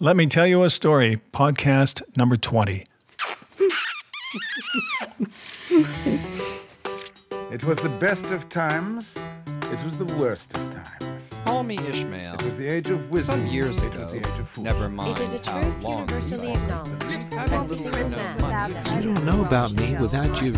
Let me tell you a story, podcast number 20. It was the best of times. It was the worst of times. Call me Ishmael. It was the age of wisdom. Some years it ago, was the age of fools. never mind It is a truth long universally ago. acknowledged. Have a little Christmas bit of money. without You don't know about me without you.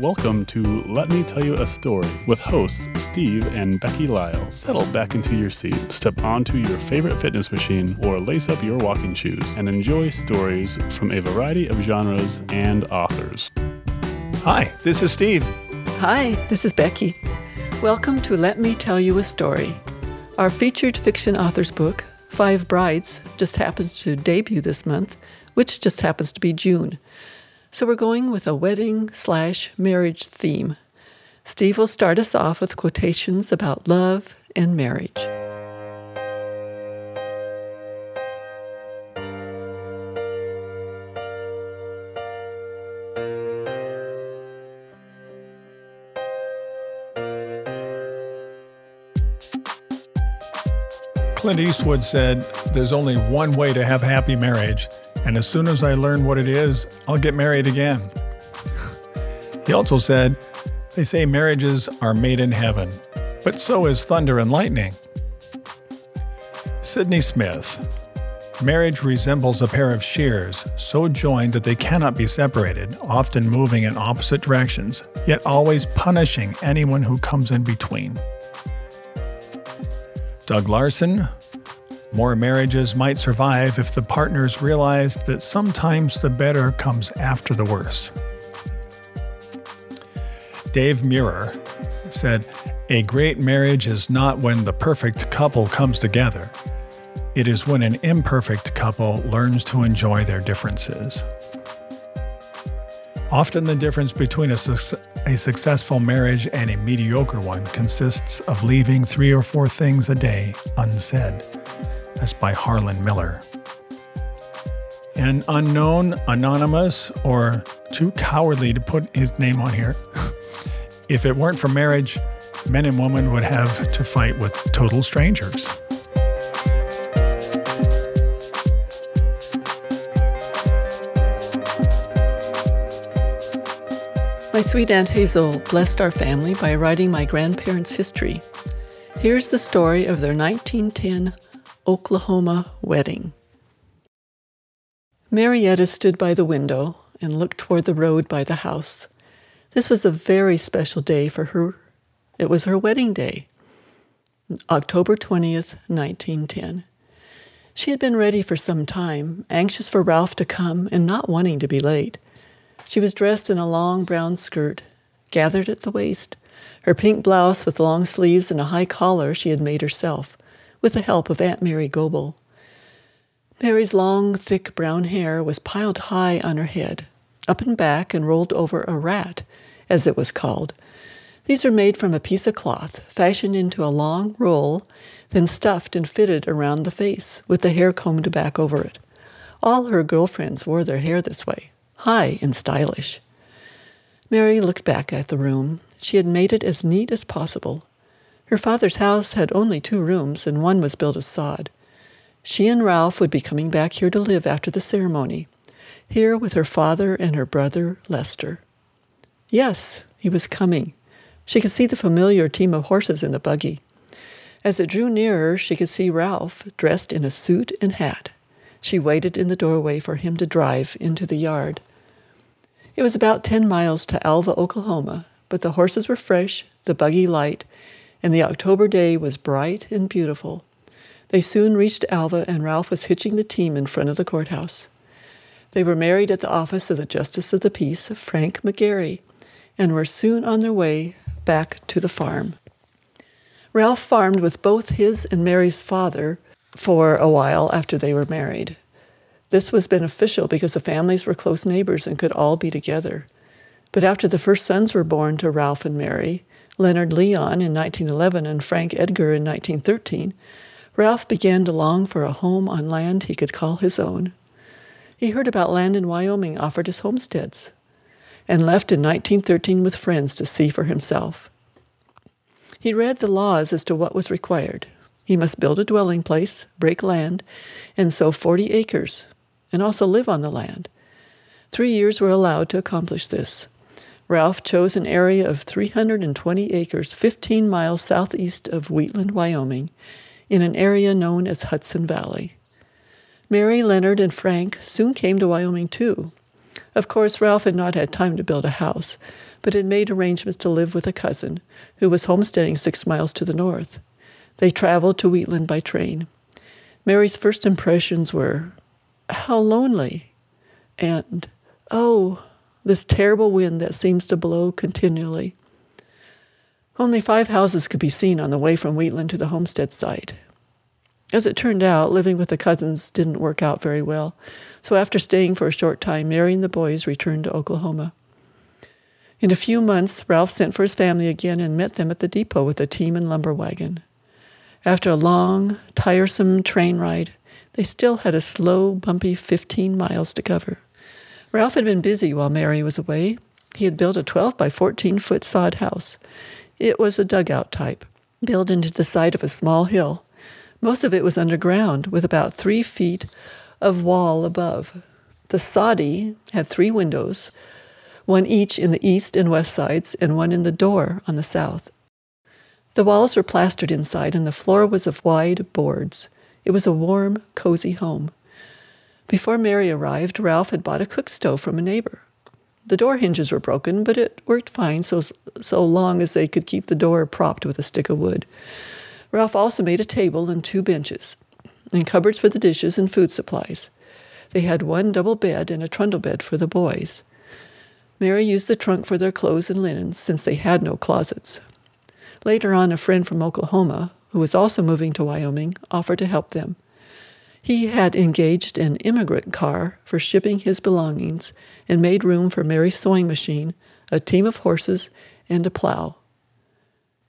Welcome to Let Me Tell You a Story with hosts Steve and Becky Lyle. Settle back into your seat, step onto your favorite fitness machine, or lace up your walking shoes and enjoy stories from a variety of genres and authors. Hi, this is Steve. Hi, this is Becky. Welcome to Let Me Tell You a Story. Our featured fiction author's book, Five Brides, just happens to debut this month, which just happens to be June. So we're going with a wedding slash marriage theme. Steve will start us off with quotations about love and marriage. Clint Eastwood said, There's only one way to have happy marriage, and as soon as I learn what it is, I'll get married again. He also said, They say marriages are made in heaven, but so is thunder and lightning. Sydney Smith, Marriage resembles a pair of shears, so joined that they cannot be separated, often moving in opposite directions, yet always punishing anyone who comes in between. Doug Larson, more marriages might survive if the partners realized that sometimes the better comes after the worse. Dave Meurer said, A great marriage is not when the perfect couple comes together. It is when an imperfect couple learns to enjoy their differences. Often, the difference between a, suc- a successful marriage and a mediocre one consists of leaving three or four things a day unsaid. By Harlan Miller. An unknown, anonymous, or too cowardly to put his name on here. if it weren't for marriage, men and women would have to fight with total strangers. My sweet Aunt Hazel blessed our family by writing my grandparents' history. Here's the story of their 1910 Oklahoma wedding. Marietta stood by the window and looked toward the road by the house. This was a very special day for her. It was her wedding day, October 20th, 1910. She had been ready for some time, anxious for Ralph to come and not wanting to be late. She was dressed in a long brown skirt, gathered at the waist, her pink blouse with long sleeves and a high collar she had made herself, with the help of Aunt Mary Goebel. Mary's long, thick brown hair was piled high on her head, up and back and rolled over a rat, as it was called. These were made from a piece of cloth, fashioned into a long roll, then stuffed and fitted around the face, with the hair combed back over it. All her girlfriends wore their hair this way, high and stylish. Mary looked back at the room. She had made it as neat as possible. Her father's house had only two rooms, and one was built of sod. She and Ralph would be coming back here to live after the ceremony, here with her father and her brother Lester. Yes, he was coming. She could see the familiar team of horses in the buggy. As it drew nearer, she could see Ralph dressed in a suit and hat. She waited in the doorway for him to drive into the yard. It was about ten miles to Alva, Oklahoma, but the horses were fresh, the buggy light, and the October day was bright and beautiful. They soon reached Alva, and Ralph was hitching the team in front of the courthouse. They were married at the office of the Justice of the Peace, Frank McGarry, and were soon on their way back to the farm. Ralph farmed with both his and Mary's father for a while after they were married. This was beneficial because the families were close neighbors and could all be together. But after the first sons were born to Ralph and Mary, Leonard Leon in 1911 and Frank Edgar in 1913, Ralph began to long for a home on land he could call his own. He heard about land in Wyoming offered as homesteads and left in 1913 with friends to see for himself. He read the laws as to what was required. He must build a dwelling place, break land, and sow 40 acres, and also live on the land. Three years were allowed to accomplish this. Ralph chose an area of 320 acres, 15 miles southeast of Wheatland, Wyoming, in an area known as Hudson Valley. Mary, Leonard, and Frank soon came to Wyoming too. Of course, Ralph had not had time to build a house, but had made arrangements to live with a cousin who was homesteading six miles to the north. They traveled to Wheatland by train. Mary's first impressions were, How lonely! And, Oh, this terrible wind that seems to blow continually. Only five houses could be seen on the way from Wheatland to the homestead site. As it turned out, living with the cousins didn't work out very well, so after staying for a short time, Mary and the boys returned to Oklahoma. In a few months, Ralph sent for his family again and met them at the depot with a team and lumber wagon. After a long, tiresome train ride, they still had a slow, bumpy 15 miles to cover. Ralph had been busy while Mary was away. He had built a 12 by 14 foot sod house. It was a dugout type, built into the side of a small hill. Most of it was underground, with about three feet of wall above. The soddy had three windows, one each in the east and west sides, and one in the door on the south. The walls were plastered inside, and the floor was of wide boards. It was a warm, cozy home. Before Mary arrived, Ralph had bought a cook stove from a neighbor. The door hinges were broken, but it worked fine so, so long as they could keep the door propped with a stick of wood. Ralph also made a table and two benches, and cupboards for the dishes and food supplies. They had one double bed and a trundle bed for the boys. Mary used the trunk for their clothes and linens since they had no closets. Later on, a friend from Oklahoma, who was also moving to Wyoming, offered to help them. He had engaged an immigrant car for shipping his belongings and made room for Mary's sewing machine, a team of horses, and a plow.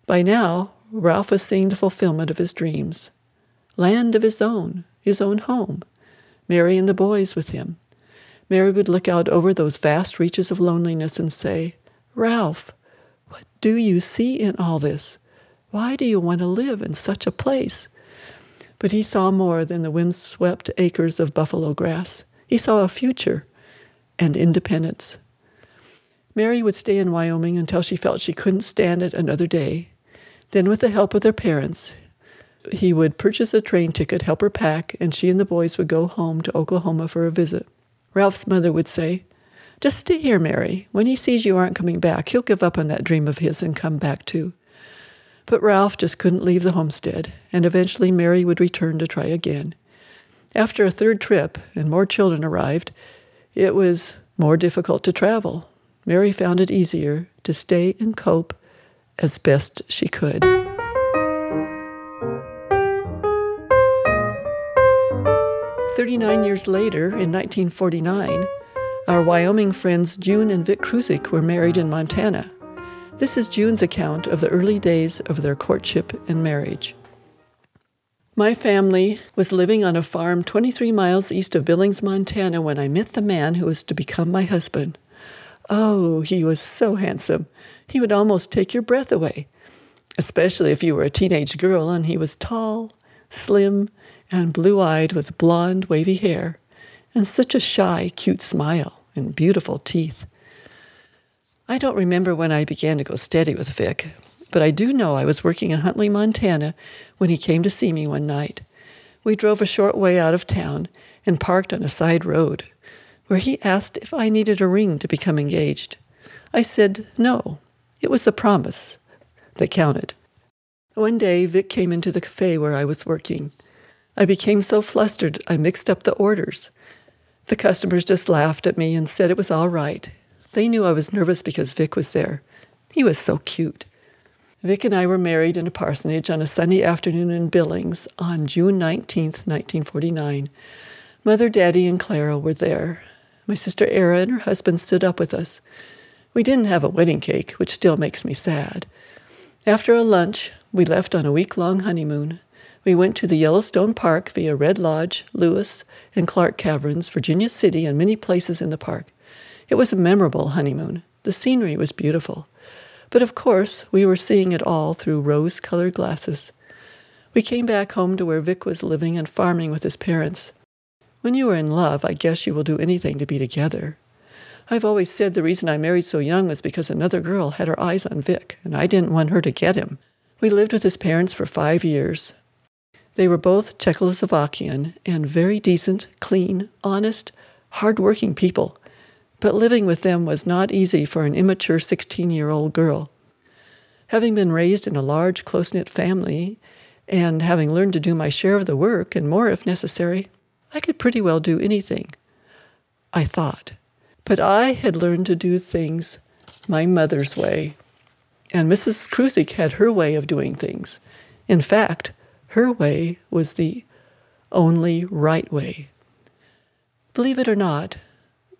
By now, Ralph was seeing the fulfillment of his dreams. Land of his own, his own home, Mary and the boys with him. Mary would look out over those vast reaches of loneliness and say, Ralph, what do you see in all this? Why do you want to live in such a place? But he saw more than the windswept acres of buffalo grass. He saw a future and independence. Mary would stay in Wyoming until she felt she couldn't stand it another day. Then, with the help of their parents, he would purchase a train ticket, help her pack, and she and the boys would go home to Oklahoma for a visit. Ralph's mother would say, Just stay here, Mary. When he sees you aren't coming back, he'll give up on that dream of his and come back too. But Ralph just couldn't leave the homestead, and eventually Mary would return to try again. After a third trip and more children arrived, it was more difficult to travel. Mary found it easier to stay and cope as best she could. Thirty-nine years later, in 1949, our Wyoming friends June and Vic Kruzik were married in Montana. This is June's account of the early days of their courtship and marriage. My family was living on a farm 23 miles east of Billings, Montana, when I met the man who was to become my husband. Oh, he was so handsome. He would almost take your breath away, especially if you were a teenage girl and he was tall, slim, and blue eyed with blonde, wavy hair, and such a shy, cute smile and beautiful teeth. I don't remember when I began to go steady with Vic, but I do know I was working in Huntley, Montana, when he came to see me one night. We drove a short way out of town and parked on a side road, where he asked if I needed a ring to become engaged. I said no. It was the promise that counted. One day, Vic came into the cafe where I was working. I became so flustered I mixed up the orders. The customers just laughed at me and said it was all right. They knew I was nervous because Vic was there. He was so cute. Vic and I were married in a parsonage on a Sunday afternoon in Billings on June 19, 1949. Mother, Daddy, and Clara were there. My sister Era and her husband stood up with us. We didn't have a wedding cake, which still makes me sad. After a lunch, we left on a week long honeymoon. We went to the Yellowstone Park via Red Lodge, Lewis, and Clark Caverns, Virginia City, and many places in the park. It was a memorable honeymoon. The scenery was beautiful. But of course, we were seeing it all through rose colored glasses. We came back home to where Vic was living and farming with his parents. When you are in love, I guess you will do anything to be together. I've always said the reason I married so young was because another girl had her eyes on Vic, and I didn't want her to get him. We lived with his parents for five years. They were both Czechoslovakian and very decent, clean, honest, hard-working people. But living with them was not easy for an immature 16 year old girl. Having been raised in a large, close knit family, and having learned to do my share of the work and more if necessary, I could pretty well do anything. I thought. But I had learned to do things my mother's way. And Mrs. Kruzik had her way of doing things. In fact, her way was the only right way. Believe it or not,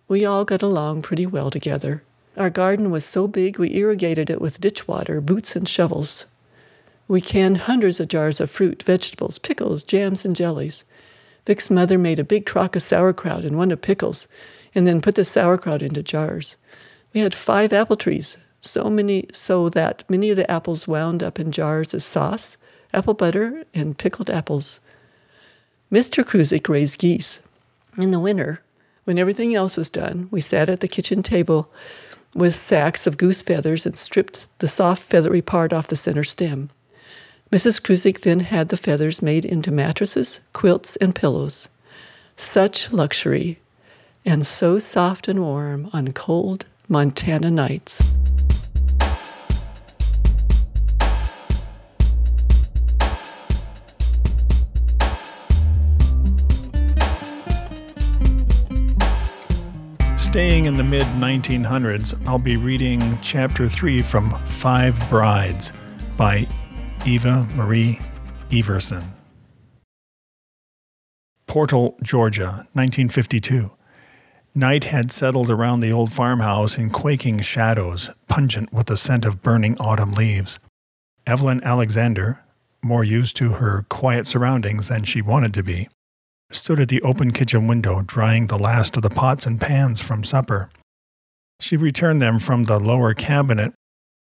we all got along pretty well together. Our garden was so big we irrigated it with ditch water, boots, and shovels. We canned hundreds of jars of fruit, vegetables, pickles, jams, and jellies. Vic's mother made a big crock of sauerkraut and one of pickles, and then put the sauerkraut into jars. We had five apple trees, so many so that many of the apples wound up in jars as sauce, apple butter, and pickled apples. Mr. Kruzik raised geese. In the winter, when everything else was done, we sat at the kitchen table with sacks of goose feathers and stripped the soft feathery part off the center stem. Mrs. Kruzik then had the feathers made into mattresses, quilts, and pillows. Such luxury, and so soft and warm on cold Montana nights. Staying in the mid 1900s, I'll be reading Chapter 3 from Five Brides by Eva Marie Everson. Portal, Georgia, 1952. Night had settled around the old farmhouse in quaking shadows, pungent with the scent of burning autumn leaves. Evelyn Alexander, more used to her quiet surroundings than she wanted to be, stood at the open kitchen window drying the last of the pots and pans from supper. She returned them from the lower cabinet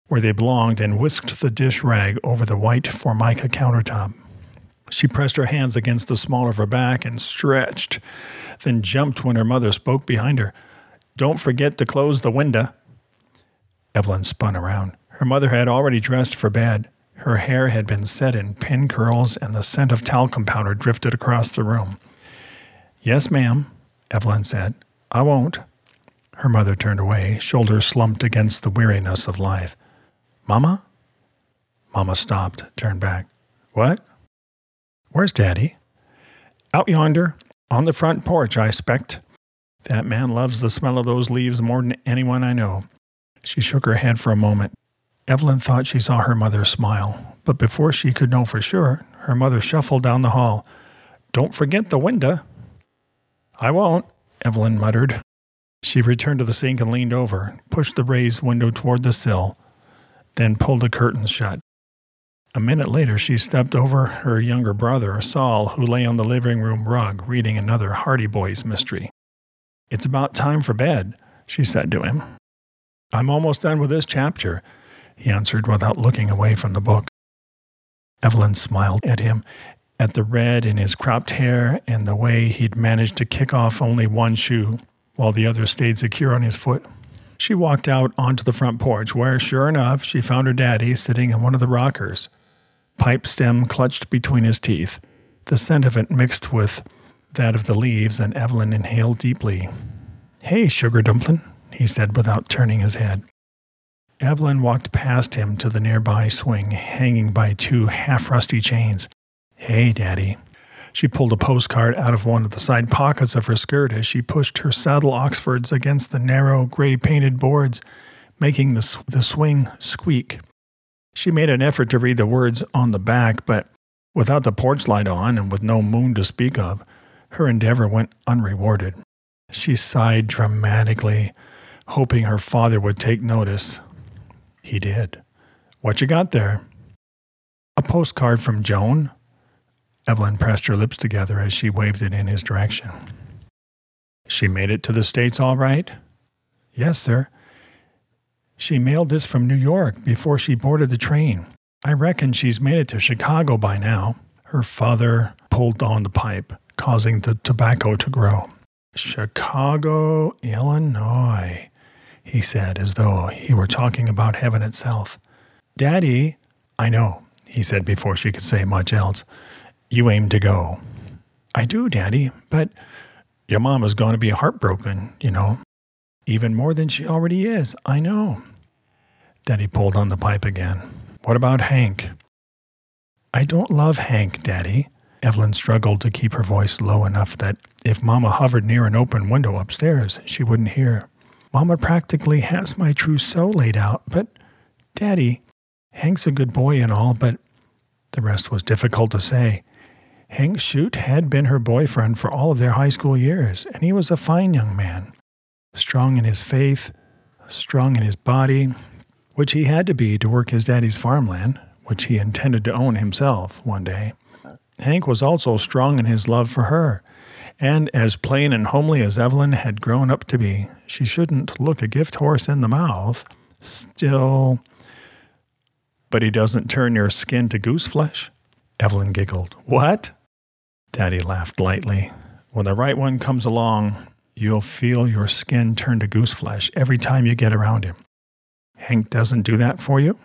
where they belonged and whisked the dish rag over the white formica countertop. She pressed her hands against the small of her back and stretched, then jumped when her mother spoke behind her. Don't forget to close the window. Evelyn spun around. Her mother had already dressed for bed. Her hair had been set in pin curls, and the scent of talcum powder drifted across the room. Yes, ma'am, Evelyn said. I won't. Her mother turned away, shoulders slumped against the weariness of life. Mama? Mama stopped, turned back. What? Where's Daddy? Out yonder, on the front porch, I expect. That man loves the smell of those leaves more than anyone I know. She shook her head for a moment. Evelyn thought she saw her mother smile, but before she could know for sure, her mother shuffled down the hall. Don't forget the window. I won't, Evelyn muttered. She returned to the sink and leaned over, pushed the raised window toward the sill, then pulled the curtains shut. A minute later, she stepped over her younger brother, Saul, who lay on the living room rug reading another Hardy Boys mystery. It's about time for bed, she said to him. I'm almost done with this chapter, he answered without looking away from the book. Evelyn smiled at him, at the red in his cropped hair and the way he'd managed to kick off only one shoe while the other stayed secure on his foot. She walked out onto the front porch, where, sure enough, she found her daddy sitting in one of the rockers, pipe stem clutched between his teeth. The scent of it mixed with that of the leaves, and Evelyn inhaled deeply. Hey, sugar dumpling, he said without turning his head. Evelyn walked past him to the nearby swing, hanging by two half rusty chains. Hey, Daddy. She pulled a postcard out of one of the side pockets of her skirt as she pushed her saddle Oxfords against the narrow, gray painted boards, making the, the swing squeak. She made an effort to read the words on the back, but without the porch light on and with no moon to speak of, her endeavor went unrewarded. She sighed dramatically, hoping her father would take notice. He did. What you got there? A postcard from Joan? Evelyn pressed her lips together as she waved it in his direction. She made it to the States all right? Yes, sir. She mailed this from New York before she boarded the train. I reckon she's made it to Chicago by now. Her father pulled on the pipe, causing the tobacco to grow. Chicago, Illinois, he said, as though he were talking about heaven itself. Daddy, I know, he said before she could say much else. You aim to go. I do, Daddy, but your mama's going to be heartbroken, you know. Even more than she already is, I know. Daddy pulled on the pipe again. What about Hank? I don't love Hank, Daddy. Evelyn struggled to keep her voice low enough that if Mama hovered near an open window upstairs, she wouldn't hear. Mama practically has my trousseau laid out, but Daddy, Hank's a good boy and all, but the rest was difficult to say. Hank Shute had been her boyfriend for all of their high school years, and he was a fine young man, strong in his faith, strong in his body, which he had to be to work his daddy's farmland, which he intended to own himself one day. Hank was also strong in his love for her, and as plain and homely as Evelyn had grown up to be, she shouldn't look a gift horse in the mouth. Still, but he doesn't turn your skin to goose flesh? Evelyn giggled. What? Daddy laughed lightly. When the right one comes along, you'll feel your skin turn to goose flesh every time you get around him. Hank doesn't do that for you?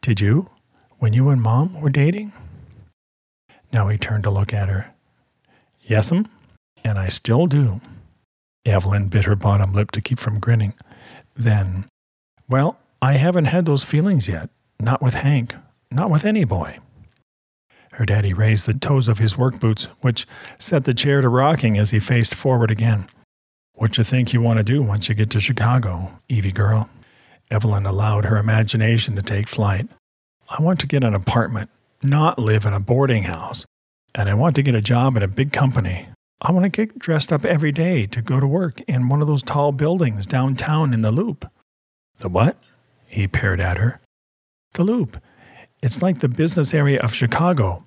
Did you, when you and Mom were dating? Now he turned to look at her. Yes'm, and I still do. Evelyn bit her bottom lip to keep from grinning. Then, well, I haven't had those feelings yet. Not with Hank. Not with any boy. Her daddy raised the toes of his work boots, which set the chair to rocking as he faced forward again. What you think you want to do once you get to Chicago, Evie girl? Evelyn allowed her imagination to take flight. I want to get an apartment, not live in a boarding house and I want to get a job in a big company. I want to get dressed up every day to go to work in one of those tall buildings downtown in the Loop. The what? He peered at her. The Loop. It's like the business area of Chicago.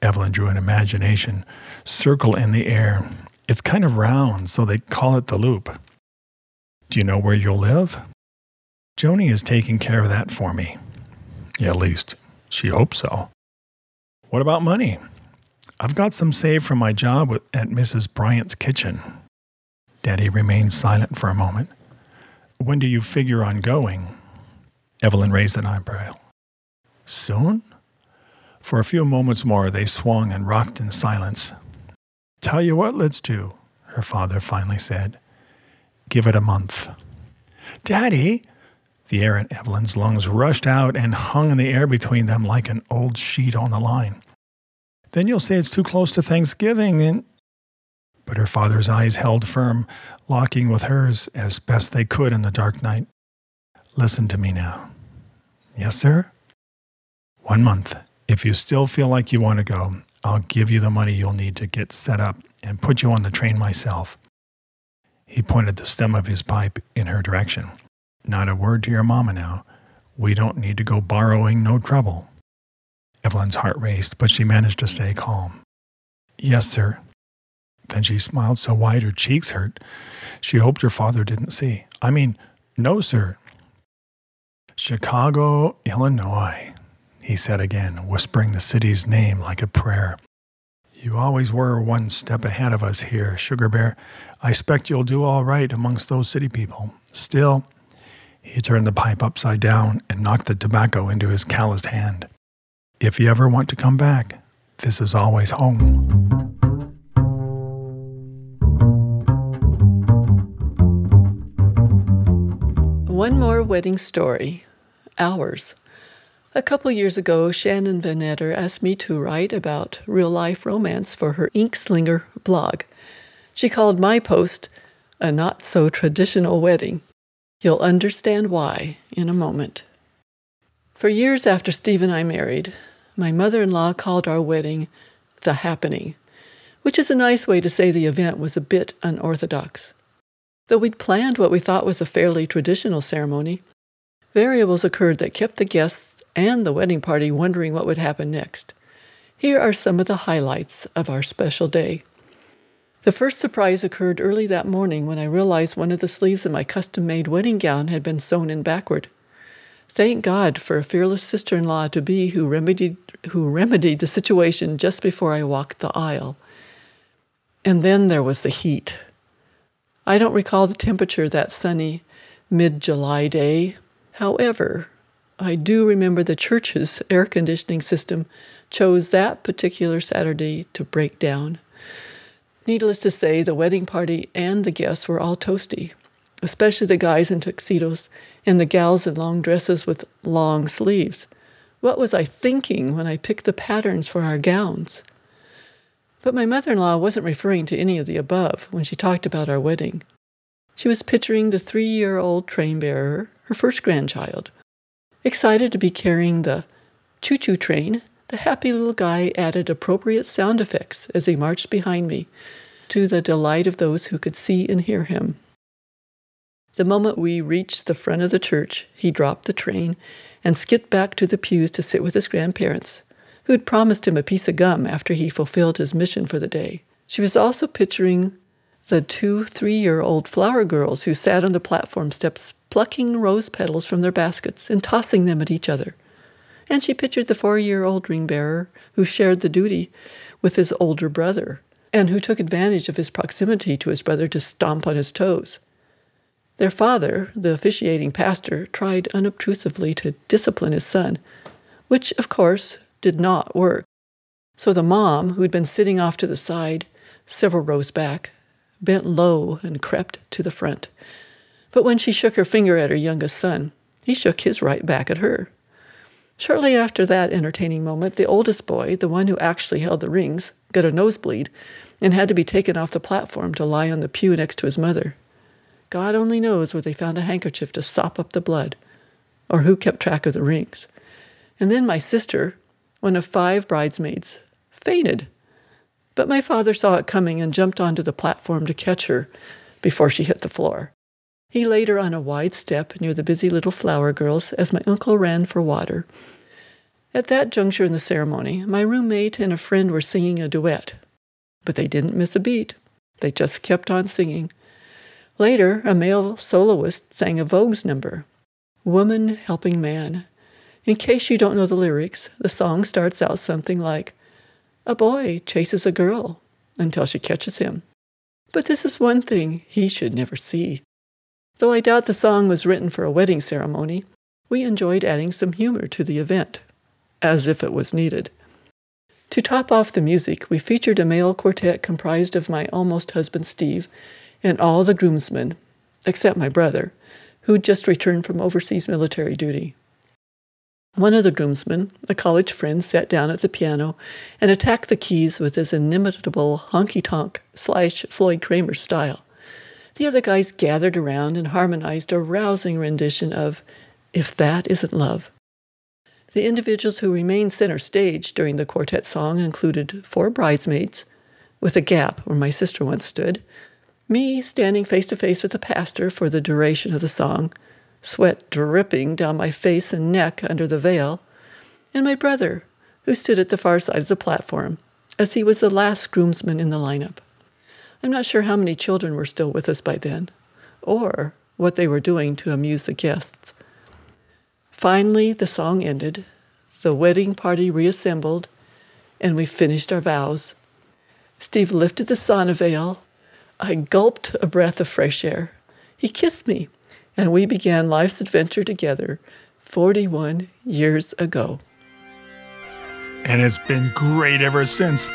Evelyn drew an imagination circle in the air. It's kind of round, so they call it the Loop. Do you know where you'll live? Joni is taking care of that for me. Yeah, at least she hopes so. What about money? I've got some saved from my job at Mrs. Bryant's kitchen. Daddy remained silent for a moment. When do you figure on going? Evelyn raised an eyebrow. Soon? For a few moments more, they swung and rocked in silence. Tell you what, let's do, her father finally said. Give it a month. Daddy! The air in Evelyn's lungs rushed out and hung in the air between them like an old sheet on the line. Then you'll say it's too close to Thanksgiving and but her father's eyes held firm, locking with hers as best they could in the dark night. Listen to me now. Yes, sir? One month. If you still feel like you want to go, I'll give you the money you'll need to get set up and put you on the train myself. He pointed the stem of his pipe in her direction. Not a word to your mama now. We don't need to go borrowing no trouble. Evelyn's heart raced, but she managed to stay calm. Yes, sir. Then she smiled so wide her cheeks hurt. She hoped her father didn't see. I mean, no, sir. Chicago, Illinois, he said again, whispering the city's name like a prayer. You always were one step ahead of us here, Sugar Bear. I expect you'll do all right amongst those city people. Still, he turned the pipe upside down and knocked the tobacco into his calloused hand. If you ever want to come back, this is always home. One more wedding story. Ours. A couple years ago, Shannon Vannatter asked me to write about real life romance for her Inkslinger blog. She called my post a not so traditional wedding. You'll understand why in a moment. For years after Steve and I married, my mother in law called our wedding the happening, which is a nice way to say the event was a bit unorthodox. Though we'd planned what we thought was a fairly traditional ceremony, variables occurred that kept the guests and the wedding party wondering what would happen next. Here are some of the highlights of our special day. The first surprise occurred early that morning when I realized one of the sleeves of my custom made wedding gown had been sewn in backward. Thank God for a fearless sister in law to be who remedied, who remedied the situation just before I walked the aisle. And then there was the heat. I don't recall the temperature that sunny mid July day. However, I do remember the church's air conditioning system chose that particular Saturday to break down. Needless to say, the wedding party and the guests were all toasty, especially the guys in tuxedos and the gals in long dresses with long sleeves. What was I thinking when I picked the patterns for our gowns? But my mother in law wasn't referring to any of the above when she talked about our wedding. She was picturing the three year old train bearer, her first grandchild. Excited to be carrying the choo choo train, the happy little guy added appropriate sound effects as he marched behind me, to the delight of those who could see and hear him. The moment we reached the front of the church, he dropped the train and skipped back to the pews to sit with his grandparents, who had promised him a piece of gum after he fulfilled his mission for the day. She was also picturing the two three year old flower girls who sat on the platform steps plucking rose petals from their baskets and tossing them at each other. And she pictured the four year old ring bearer who shared the duty with his older brother and who took advantage of his proximity to his brother to stomp on his toes. Their father, the officiating pastor, tried unobtrusively to discipline his son, which, of course, did not work. So the mom, who'd been sitting off to the side, several rows back, bent low and crept to the front. But when she shook her finger at her youngest son, he shook his right back at her. Shortly after that entertaining moment, the oldest boy, the one who actually held the rings, got a nosebleed and had to be taken off the platform to lie on the pew next to his mother. God only knows where they found a handkerchief to sop up the blood, or who kept track of the rings. And then my sister, one of five bridesmaids, fainted. But my father saw it coming and jumped onto the platform to catch her before she hit the floor. He laid her on a wide step near the busy little flower girls as my uncle ran for water. At that juncture in the ceremony, my roommate and a friend were singing a duet, but they didn't miss a beat. They just kept on singing. Later, a male soloist sang a Vogue's number, Woman Helping Man. In case you don't know the lyrics, the song starts out something like, A boy chases a girl until she catches him. But this is one thing he should never see. Though I doubt the song was written for a wedding ceremony, we enjoyed adding some humor to the event, as if it was needed. To top off the music, we featured a male quartet comprised of my almost husband Steve and all the groomsmen, except my brother, who'd just returned from overseas military duty. One of the groomsmen, a college friend, sat down at the piano and attacked the keys with his inimitable honky tonk slash Floyd Cramer style. The other guys gathered around and harmonized a rousing rendition of If That Isn't Love. The individuals who remained center stage during the quartet song included four bridesmaids, with a gap where my sister once stood, me standing face to face with the pastor for the duration of the song, sweat dripping down my face and neck under the veil, and my brother, who stood at the far side of the platform, as he was the last groomsman in the lineup. I'm not sure how many children were still with us by then, or what they were doing to amuse the guests. Finally, the song ended, the wedding party reassembled, and we finished our vows. Steve lifted the sauna veil I gulped a breath of fresh air. He kissed me, and we began life's adventure together 41 years ago. And it's been great ever since.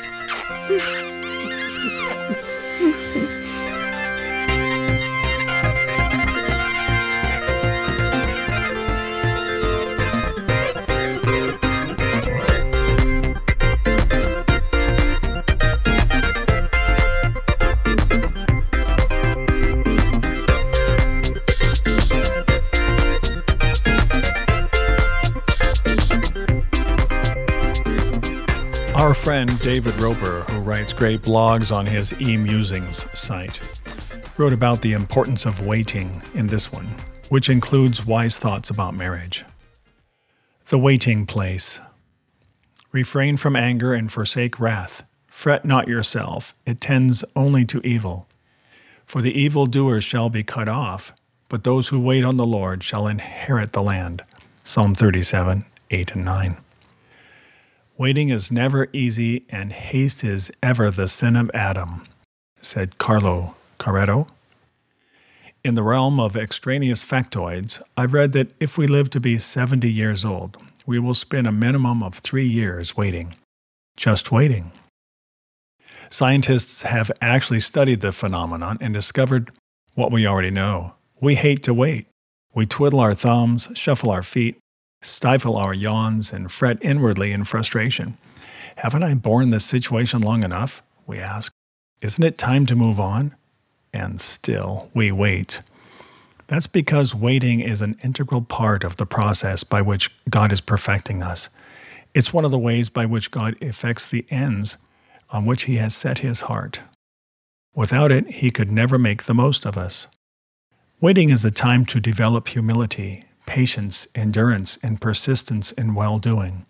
Friend David Roper, who writes great blogs on his eMusings site, wrote about the importance of waiting in this one, which includes wise thoughts about marriage. The waiting place. Refrain from anger and forsake wrath. Fret not yourself, it tends only to evil. For the evildoers shall be cut off, but those who wait on the Lord shall inherit the land. Psalm 37, 8 and 9. Waiting is never easy, and haste is ever the sin of Adam, said Carlo Carretto. In the realm of extraneous factoids, I've read that if we live to be 70 years old, we will spend a minimum of three years waiting. Just waiting. Scientists have actually studied the phenomenon and discovered what we already know. We hate to wait. We twiddle our thumbs, shuffle our feet, stifle our yawns, and fret inwardly in frustration. Haven't I borne this situation long enough? We ask. Isn't it time to move on? And still we wait. That's because waiting is an integral part of the process by which God is perfecting us. It's one of the ways by which God effects the ends on which He has set His heart. Without it, He could never make the most of us. Waiting is a time to develop humility, patience, endurance, and persistence in well doing.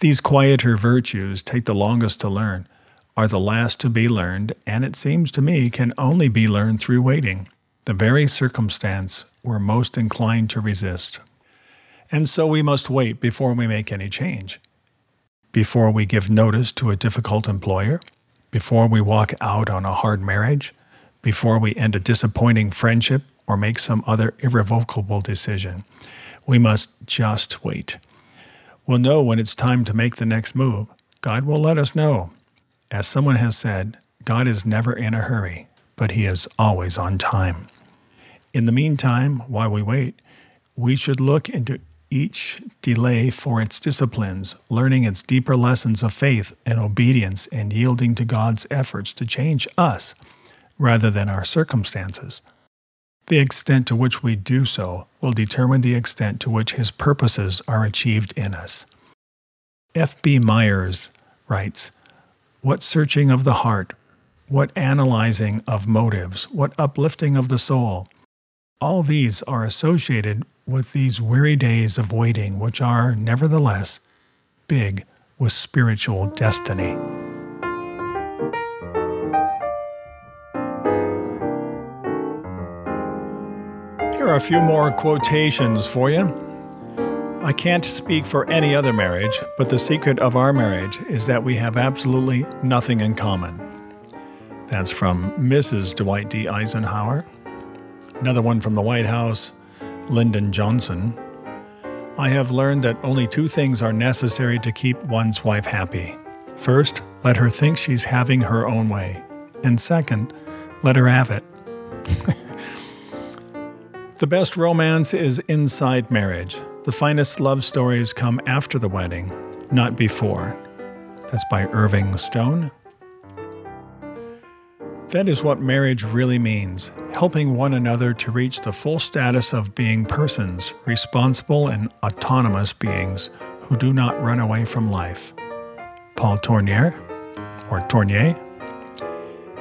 These quieter virtues take the longest to learn, are the last to be learned, and it seems to me can only be learned through waiting, the very circumstance we're most inclined to resist. And so we must wait before we make any change. Before we give notice to a difficult employer, before we walk out on a hard marriage, before we end a disappointing friendship or make some other irrevocable decision. We must just wait. We'll know when it's time to make the next move. God will let us know. As someone has said, God is never in a hurry, but He is always on time. In the meantime, while we wait, we should look into each delay for its disciplines, learning its deeper lessons of faith and obedience, and yielding to God's efforts to change us rather than our circumstances. The extent to which we do so will determine the extent to which His purposes are achieved in us. F.B. Myers writes What searching of the heart, what analyzing of motives, what uplifting of the soul. All these are associated with these weary days of waiting, which are, nevertheless, big with spiritual destiny. Here are a few more quotations for you. I can't speak for any other marriage, but the secret of our marriage is that we have absolutely nothing in common. That's from Mrs. Dwight D. Eisenhower. Another one from the White House, Lyndon Johnson. I have learned that only two things are necessary to keep one's wife happy. First, let her think she's having her own way. And second, let her have it. The best romance is inside marriage. The finest love stories come after the wedding, not before. That's by Irving Stone. That is what marriage really means helping one another to reach the full status of being persons, responsible and autonomous beings who do not run away from life. Paul Tournier, or Tournier.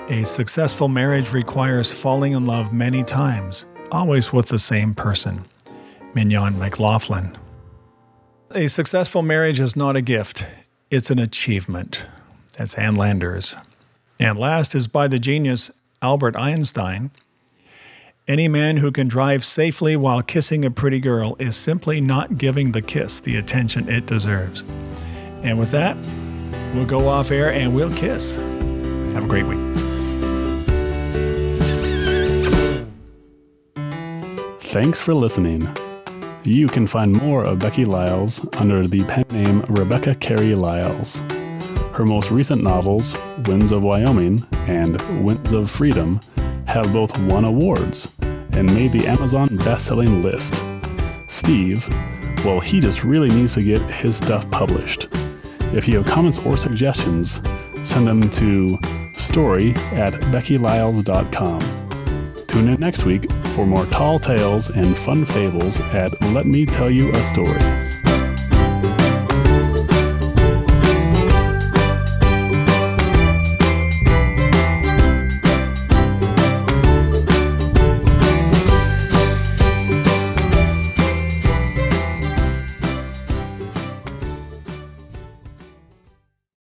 A successful marriage requires falling in love many times always with the same person. Mignon McLaughlin. A successful marriage is not a gift, it's an achievement. That's Ann Landers. And last is by the genius Albert Einstein. Any man who can drive safely while kissing a pretty girl is simply not giving the kiss the attention it deserves. And with that, we'll go off air and we'll kiss. Have a great week. Thanks for listening. You can find more of Becky Lyles under the pen name Rebecca Carey Lyles. Her most recent novels, Winds of Wyoming and Winds of Freedom, have both won awards and made the Amazon best-selling list. Steve, well, he just really needs to get his stuff published. If you have comments or suggestions, send them to story at beckylyles.com. Tune in next week for more tall tales and fun fables at Let Me Tell You a Story.